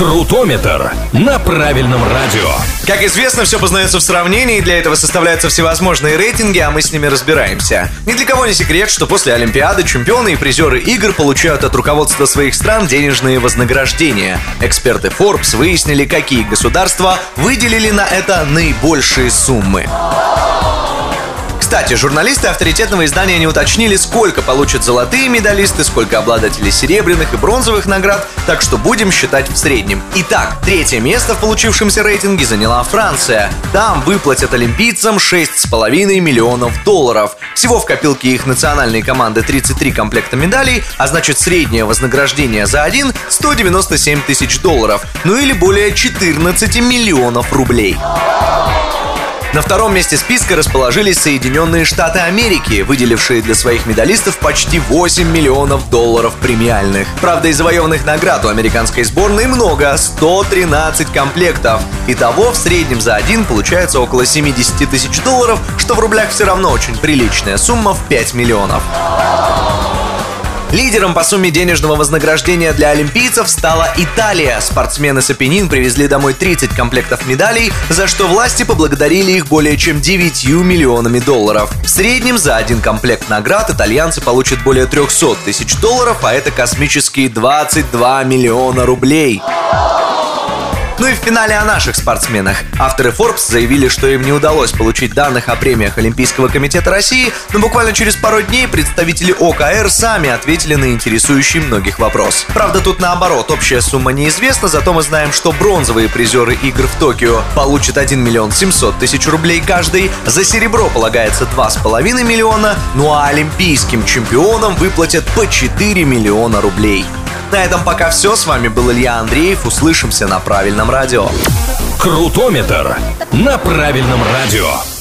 Крутометр на правильном радио. Как известно, все познается в сравнении, и для этого составляются всевозможные рейтинги, а мы с ними разбираемся. Ни для кого не секрет, что после Олимпиады чемпионы и призеры игр получают от руководства своих стран денежные вознаграждения. Эксперты Forbes выяснили, какие государства выделили на это наибольшие суммы. Кстати, журналисты авторитетного издания не уточнили, сколько получат золотые медалисты, сколько обладатели серебряных и бронзовых наград, так что будем считать в среднем. Итак, третье место в получившемся рейтинге заняла Франция. Там выплатят олимпийцам 6,5 миллионов долларов. Всего в копилке их национальной команды 33 комплекта медалей, а значит среднее вознаграждение за один 197 тысяч долларов, ну или более 14 миллионов рублей. На втором месте списка расположились Соединенные Штаты Америки, выделившие для своих медалистов почти 8 миллионов долларов премиальных. Правда, и завоеванных наград у американской сборной много – 113 комплектов. Итого в среднем за один получается около 70 тысяч долларов, что в рублях все равно очень приличная сумма в 5 миллионов. Лидером по сумме денежного вознаграждения для олимпийцев стала Италия. Спортсмены с Апеннин привезли домой 30 комплектов медалей, за что власти поблагодарили их более чем 9 миллионами долларов. В среднем за один комплект наград итальянцы получат более 300 тысяч долларов, а это космические 22 миллиона рублей. Ну и в финале о наших спортсменах. Авторы Forbes заявили, что им не удалось получить данных о премиях Олимпийского комитета России, но буквально через пару дней представители ОКР сами ответили на интересующий многих вопрос. Правда, тут наоборот, общая сумма неизвестна, зато мы знаем, что бронзовые призеры игр в Токио получат 1 миллион 700 тысяч рублей каждый, за серебро полагается 2,5 миллиона, ну а олимпийским чемпионам выплатят по 4 миллиона рублей. На этом пока все. С вами был Илья Андреев. Услышимся на правильном радио. Крутометр на правильном радио.